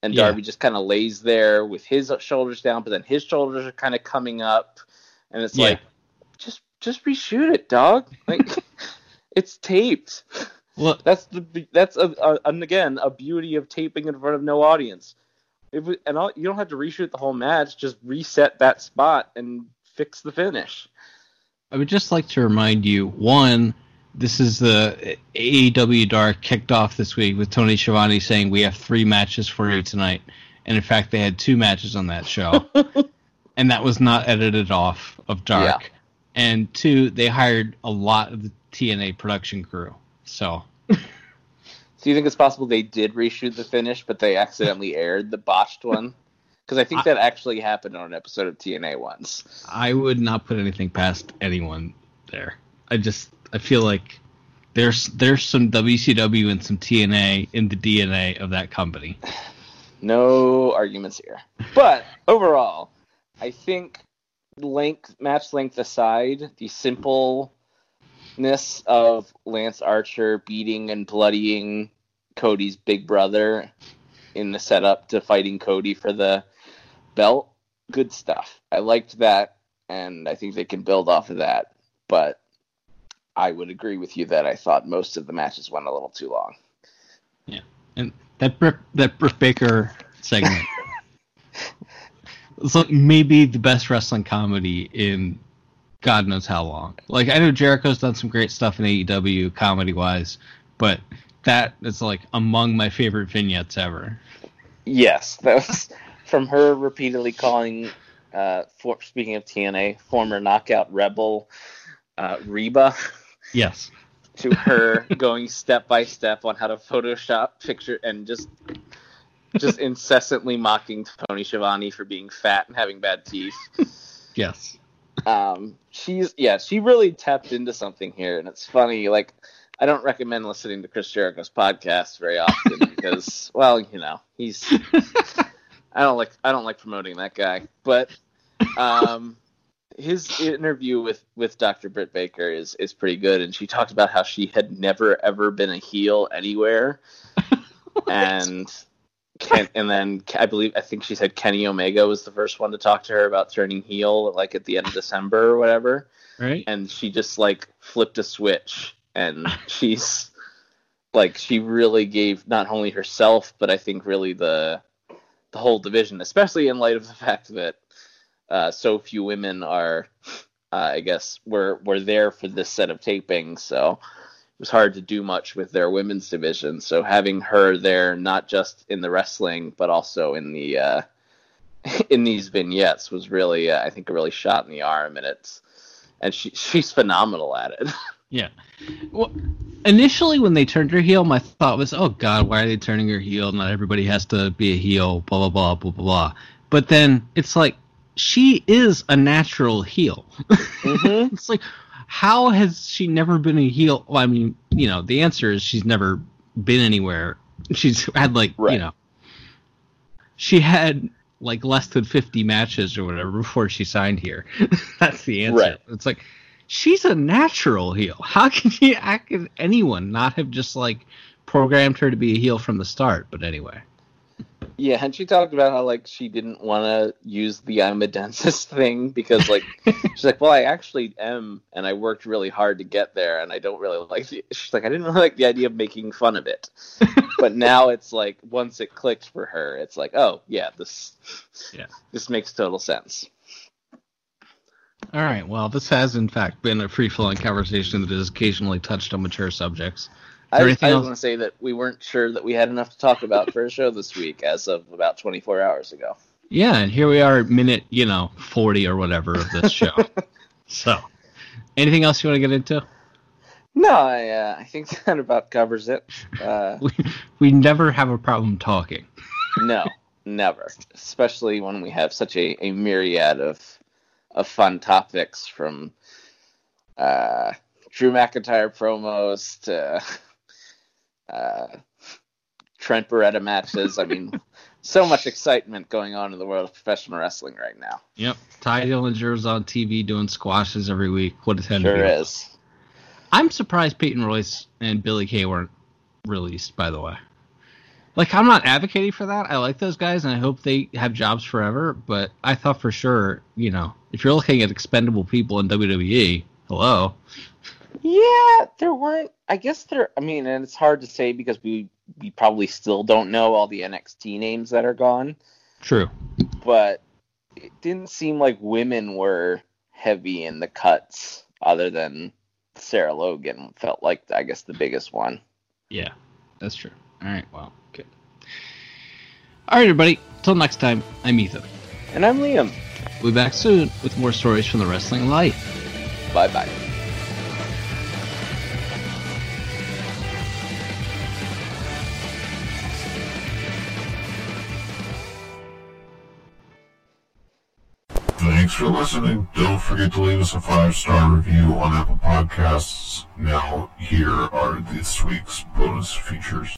Speaker 3: and
Speaker 2: Yeah.
Speaker 3: Darby just kind of lays there with his shoulders down, but then his shoulders are kind of coming up, and it's
Speaker 2: Yeah.
Speaker 3: like, just just reshoot it, dog. [LAUGHS] Like it's taped.
Speaker 2: Well,
Speaker 3: That's the that's a, a, and again a beauty of taping in front of no audience. If it, and all, you don't have to reshoot the whole match, just reset that spot and fix the finish.
Speaker 2: I would just like to remind you one, this is the AEW Dark kicked off this week with Tony Schiavone saying we have three matches for you tonight, and in fact they had two matches on that show, [LAUGHS] and that was not edited off of Dark.
Speaker 3: Yeah.
Speaker 2: And two, they hired a lot of the TNA production crew. So [LAUGHS]
Speaker 3: So you think it's possible they did reshoot the finish, but they accidentally [LAUGHS] aired the botched one? Because I think that actually happened on an episode of TNA once.
Speaker 2: I would not put anything past anyone there. I just I feel like there's there's some WCW and some TNA in the DNA of that company.
Speaker 3: No arguments here. But overall, I think length, match length aside, the simpleness of Lance Archer beating and bloodying Cody's big brother in the setup to fighting Cody for the belt, good stuff. I liked that, and I think they can build off of that. But I would agree with you that I thought most of the matches went a little too long.
Speaker 2: Yeah, and that Britt, that Britt Baker segment [LAUGHS] it's like maybe the best wrestling comedy in God knows how long. Like I know Jericho's done some great stuff in AEW comedy wise, but that is like among my favorite vignettes ever.
Speaker 3: Yes, that was [LAUGHS] from her repeatedly calling. Uh, for, speaking of TNA, former knockout rebel uh, Reba, [LAUGHS]
Speaker 2: Yes.
Speaker 3: to her going step by step on how to Photoshop picture and just just incessantly mocking Tony Schiavone for being fat and having bad teeth.
Speaker 2: Yes.
Speaker 3: Um, she's yeah, she really tapped into something here, and it's funny. Like, I don't recommend listening to Chris Jericho's podcast very often [LAUGHS] because, well, you know, he's I don't like I don't like promoting that guy, but um, his interview with with Dr. Britt Baker is is pretty good, and she talked about how she had never ever been a heel anywhere, [LAUGHS] and Ken, and then I believe I think she said Kenny Omega was the first one to talk to her about turning heel, like at the end of December or whatever,
Speaker 2: Right?
Speaker 3: and she just like flipped a switch, and she's like she really gave not only herself, but I think really the the whole division, especially in light of the fact that uh, so few women are uh, I guess, were were there for this set of tapings. So it was hard to do much with their women's division. So having her there, not just in the wrestling, but also in the uh, [LAUGHS] in these vignettes, was really, uh, I think, a really shot in the arm, and it's and she [LAUGHS] she's phenomenal at it. [LAUGHS]
Speaker 2: Yeah. Well, initially when they turned her heel, my thought was, "Oh God, why are they turning her heel? Not everybody has to be a heel." Blah blah blah blah blah blah. But then it's like she is a natural heel.
Speaker 3: mm-hmm. [LAUGHS]
Speaker 2: it's like, how has she never been a heel? Well, I mean, you know, the answer is she's never been anywhere. She's had like,
Speaker 3: Right.
Speaker 2: you know, she had like less than 50 matches or whatever before she signed here. [LAUGHS] That's the answer.
Speaker 3: Right.
Speaker 2: It's like she's a natural heel. How can you how can anyone not have just like programmed her to be a heel from the start? But anyway.
Speaker 3: Yeah, and she talked about how like she didn't want to use the I'm a dentist [LAUGHS] thing because like [LAUGHS] she's like, well, I actually am, and I worked really hard to get there, and I don't really like. The, [LAUGHS] she's like, I didn't really like the idea of making fun of it, but now it's like once it clicked for her, it's like, oh yeah, this,
Speaker 2: Yeah.
Speaker 3: this makes total sense.
Speaker 2: All right. Well, this has in fact been a free flowing conversation that has occasionally touched on mature subjects.
Speaker 3: I, I was going to say that we weren't sure that we had enough to talk about for a show this week, as of about 24 hours ago.
Speaker 2: Yeah, and here we are at minute, you know, 40 or whatever of this show. [LAUGHS] so, anything else you want to get into?
Speaker 3: No, I uh, I think [LAUGHS] that about covers it. Uh, [LAUGHS]
Speaker 2: We, we never have a problem talking.
Speaker 3: No, never. Especially when we have such a, a myriad of of fun topics from uh, Drew McIntyre promos to uh, Trent Beretta matches. I mean, [LAUGHS] so much excitement going on in the world of professional wrestling right now.
Speaker 2: Yep. Tye Dillinger's on TV doing squashes every week. What a ten
Speaker 3: Sure
Speaker 2: be.
Speaker 3: is.
Speaker 2: I'm surprised Peyton Royce and Billie Kay weren't released, by the way. Like, I'm not advocating for that. I like those guys, and I hope they have jobs forever. But I thought for sure, you know, if you're looking at expendable people in WWE, hello.
Speaker 3: Yeah, there weren't. I guess there. I mean, and it's hard to say because we we probably still don't know all the NXT names that are gone.
Speaker 2: True.
Speaker 3: but it didn't seem like women were heavy in the cuts other than Sarah Logan felt like I guess the biggest one.
Speaker 2: Yeah, that's true. All right, well, good. All right, everybody. Till next time, I'm Ethan.
Speaker 3: And I'm Liam.
Speaker 2: We'll be back soon with more stories from the wrestling life.
Speaker 3: Bye bye.
Speaker 1: Thanks for listening. Don't forget to leave us a five star review on Apple Podcasts. Now, here are this week's bonus features.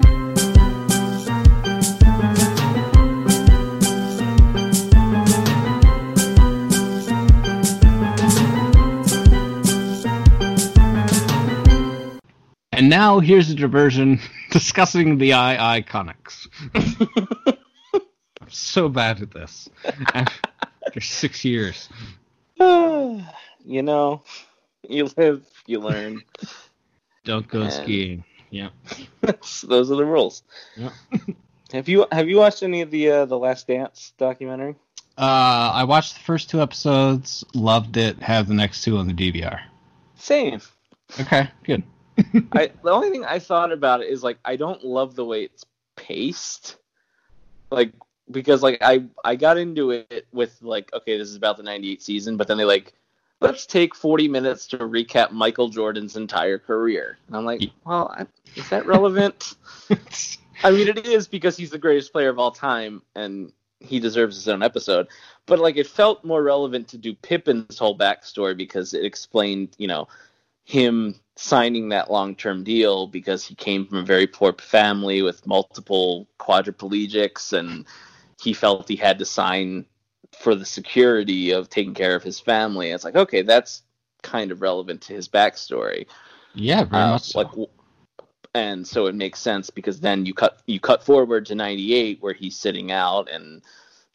Speaker 2: And now here's a diversion [LAUGHS] discussing the IIconics. [LAUGHS] I'm so bad at this. After six years. [SIGHS]
Speaker 3: you know, you live, you learn.
Speaker 2: Don't go
Speaker 3: Man.
Speaker 2: skiing. Yeah. [LAUGHS]
Speaker 3: Those are the rules.
Speaker 2: Yeah. [LAUGHS]
Speaker 3: have you have you watched any of the uh, the Last Dance documentary?
Speaker 2: Uh, I watched the first two episodes, loved it, have the next two on the DVR.
Speaker 3: Same.
Speaker 2: Okay, good. [LAUGHS]
Speaker 3: I the only thing I thought about it is like I don't love the way it's paced. Like because like I I got into it with like okay this is about the 98 season but then they like let's take 40 minutes to recap Michael Jordan's entire career. And I'm like, well, I, is that relevant? [LAUGHS] I mean it is because he's the greatest player of all time and he deserves his own episode. But like it felt more relevant to do Pippen's whole backstory because it explained, you know, him signing that long term deal because he came from a very poor family with multiple quadriplegics and he felt he had to sign for the security of taking care of his family. It's like, okay, that's kind of relevant to his backstory.
Speaker 2: yeah, very
Speaker 3: Uh,
Speaker 2: much so.
Speaker 3: like and so it makes sense because then you cut you cut forward to 98 where he's sitting out and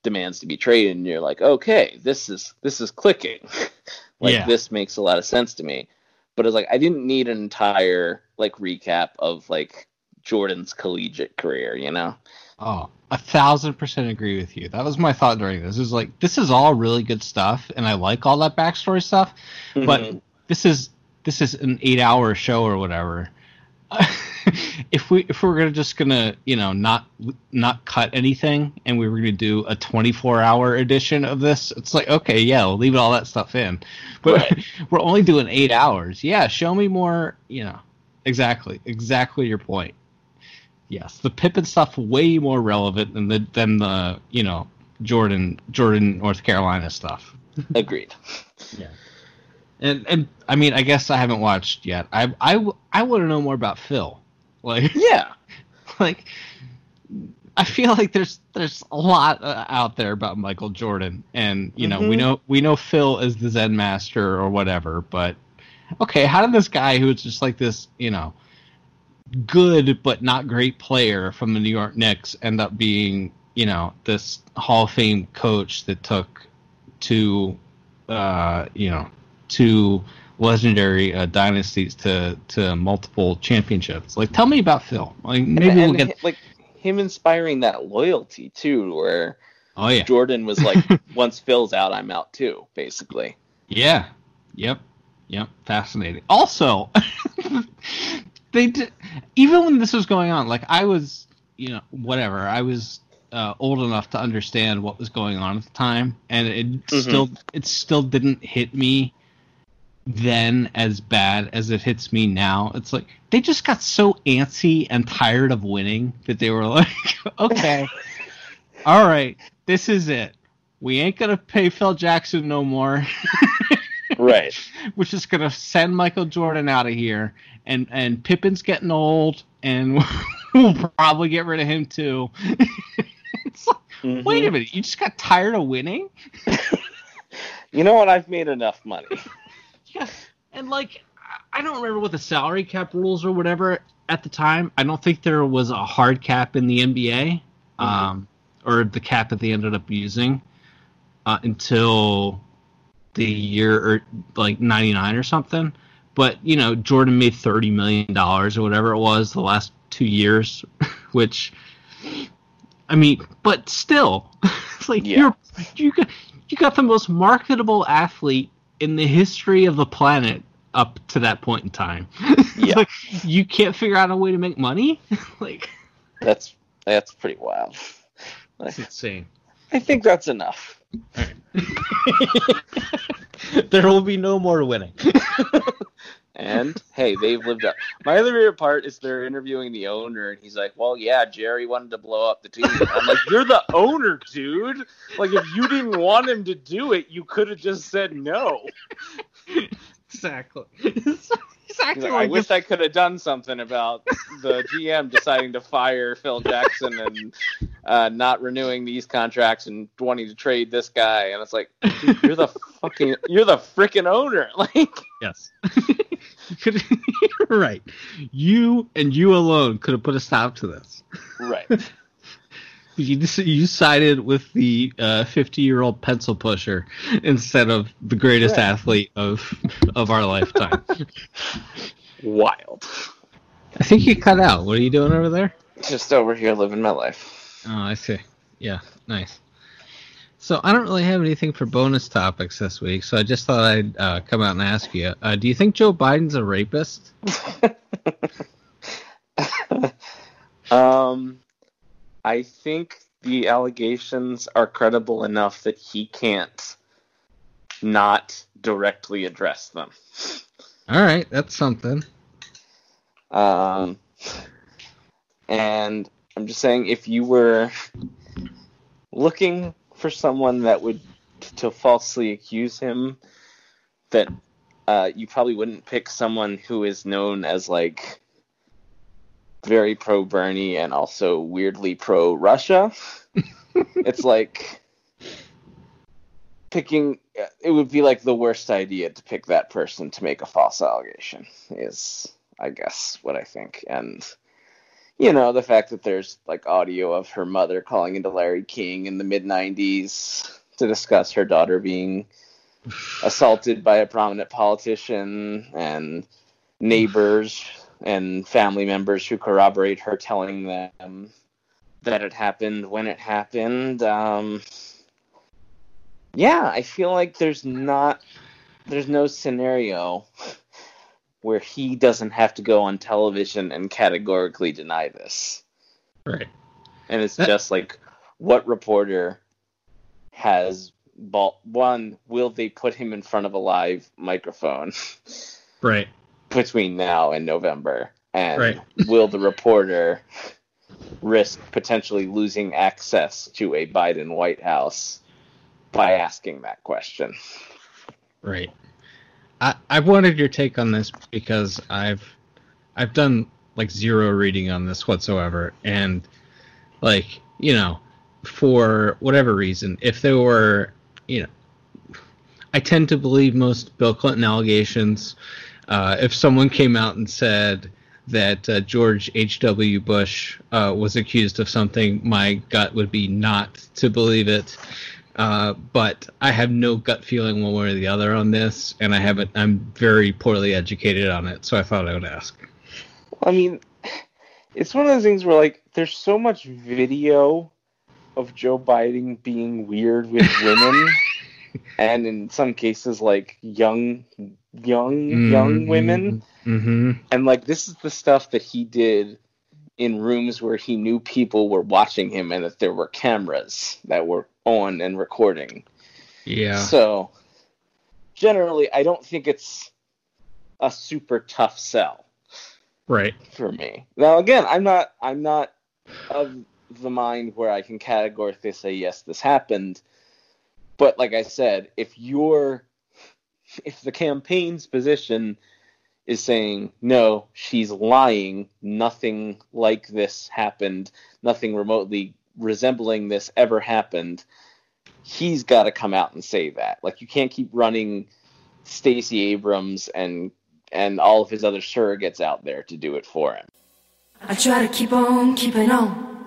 Speaker 3: demands to be traded and you're like okay this is this is clicking [LAUGHS] like
Speaker 2: Yeah.
Speaker 3: this makes a lot of sense to me but it's like i didn't need an entire like recap of like jordan's collegiate career you know
Speaker 2: Oh, a thousand percent agree with you. That was my thought during this. Is like this is all really good stuff, and I like all that backstory stuff. But
Speaker 3: Mhm.
Speaker 2: this is this is an eight-hour show or whatever. [LAUGHS] if we if we're gonna just gonna you know not not cut anything, and we were gonna do a 24-hour edition of this, it's like okay, yeah, we'll leave all that stuff in. But [LAUGHS] we're only doing eight hours. Yeah, show me more. You know, exactly, exactly your point. Yes, the Pippen stuff way more relevant than the than the you know Jordan Jordan North Carolina stuff. [LAUGHS]
Speaker 3: agreed.
Speaker 2: Yeah. And and I mean I guess I haven't watched yet. I I I want to know more about Phil. Like [LAUGHS]
Speaker 3: Yeah,
Speaker 2: like I feel like there's there's a lot uh, out there about Michael Jordan and you know we
Speaker 3: Mhm.
Speaker 2: know we know Phil is the Zen master or whatever, but okay, how did this guy who's just like this, you know, good but not great player from the New York Knicks end up being, you know, this Hall of Fame coach that took two uh, you know, two legendary uh, dynasties to to multiple championships. Like, tell me about Phil. Like, maybe
Speaker 3: and,
Speaker 2: we'll get.
Speaker 3: like him inspiring that loyalty too, where
Speaker 2: Oh yeah,
Speaker 3: Jordan was like, [LAUGHS] "Once Phil's out, I'm out too." Basically,
Speaker 2: yeah, yep, yep. Fascinating. Also, [LAUGHS] they did even when this was going on. Like, I was, you know, whatever. I was uh, old enough to understand what was going on at the time, and it
Speaker 3: Mhm.
Speaker 2: still it still didn't hit me then as bad as it hits me now. It's like they just got so antsy and tired of winning that they were [LAUGHS] like, okay, all right, this is it. We ain't gonna pay Phil Jackson no more. [LAUGHS]
Speaker 3: right?
Speaker 2: We're just gonna send Michael Jordan out of here, and and Pippen's getting old, and [LAUGHS] we'll probably get rid of him too. [LAUGHS] it's like, wait a minute, you just got tired of winning? [LAUGHS]
Speaker 3: You know what? I've made enough money.
Speaker 2: Yeah, and like I- don't remember what the salary cap rules or whatever at the time. I don't think there was a hard cap in the NBA, um, or the cap that they ended up using uh, until the year or like '99 or something. But you know, Jordan made thirty million dollars or whatever it was the last two years, [LAUGHS] which I mean, but still, [LAUGHS] it's like
Speaker 3: Yeah.
Speaker 2: you're you got you got the most marketable athlete in the history of the planet up to that point in time. [LAUGHS]
Speaker 3: Yeah.
Speaker 2: like, you can't figure out a way to make money. like
Speaker 3: That's that's pretty wild.
Speaker 2: that's insane.
Speaker 3: I think that's enough. [LAUGHS]
Speaker 2: there will be no more winning. [LAUGHS]
Speaker 3: And hey, they've lived up. My other favorite part is they're interviewing the owner, and he's like, "Well, yeah, Jerry wanted to blow up the team." I'm like, "You're the owner, dude. Like, if you didn't want him to do it, you could have just said no." [LAUGHS]
Speaker 2: exactly. He's
Speaker 3: He's like,
Speaker 2: like,
Speaker 3: I wish I could have done something about the [LAUGHS] GM deciding to fire Phil Jackson and uh, not renewing these contracts and wanting to trade this guy. And it's like, dude, you're the [LAUGHS] fucking, you're the freaking owner. [LAUGHS] Like,
Speaker 2: Yes. You could, you're right. You and you alone could have put a stop to this.
Speaker 3: right.
Speaker 2: You you sided with the fifty year old pencil pusher instead of the greatest
Speaker 3: Right.
Speaker 2: athlete of of our lifetime. [LAUGHS]
Speaker 3: Wild.
Speaker 2: I think you cut out. What are you doing over there?
Speaker 3: Just over here living my life.
Speaker 2: Oh, I see. Yeah, nice. So I don't really have anything for bonus topics this week, so I just thought I'd uh, come out and ask you: uh, Do you think Joe Biden's a rapist? [LAUGHS]
Speaker 3: um, I think the allegations are credible enough that he can't not directly address them.
Speaker 2: All right, that's something.
Speaker 3: Um, and I'm just saying, if you were looking for someone that would to falsely accuse him, that uh, you probably wouldn't pick someone who is known as like very pro Bernie and also weirdly pro Russia. [LAUGHS] it's like picking. It would be like the worst idea to pick that person to make a false allegation. Is I guess what I think, and you know the fact that there's like audio of her mother calling into Larry King in the mid '90s to discuss her daughter being [SIGHS] assaulted by a prominent politician and neighbors and family members who corroborate her telling them that it happened when it happened. Um, yeah, I feel like there's not there's no scenario where he doesn't have to go on television and categorically deny this.
Speaker 2: Right.
Speaker 3: And it's just like what reporter has ball one will they put him in front of a live microphone [LAUGHS]
Speaker 2: Right.
Speaker 3: Between now and November and
Speaker 2: Right. [LAUGHS]
Speaker 3: will the reporter risk potentially losing access to a Biden White House by asking that question
Speaker 2: Right. I I wanted your take on this because I've I've done like zero reading on this whatsoever, and like you know, for whatever reason, if there were you know, I tend to believe most Bill Clinton allegations. Uh, if someone came out and said that uh, George H.W. Bush uh, was accused of something, my gut would be not to believe it. Uh, but I have no gut feeling one way or the other on this, and I haven't. I'm very poorly educated on it, so I thought I would ask.
Speaker 3: I mean, it's one of those things where like there's so much video of Joe Biden being weird with women, [LAUGHS] and in some cases like young, young, young women,
Speaker 2: Mm-hmm.
Speaker 3: and like this is the stuff that he did in rooms where he knew people were watching him and that there were cameras that were on and recording.
Speaker 2: Yeah.
Speaker 3: So generally, I don't think it's a super tough sell
Speaker 2: Right.
Speaker 3: for me. Now again, I'm not I'm not of the mind where I can categorically say yes, this happened. But like I said, if you're if the campaign's position is saying no, she's lying, nothing like this happened, nothing remotely resembling this ever happened, he's got to come out and say that. Like you can't keep running Stacey Abrams and and all of his other surrogates out there to do it for him.
Speaker 4: I try to keep on keeping on.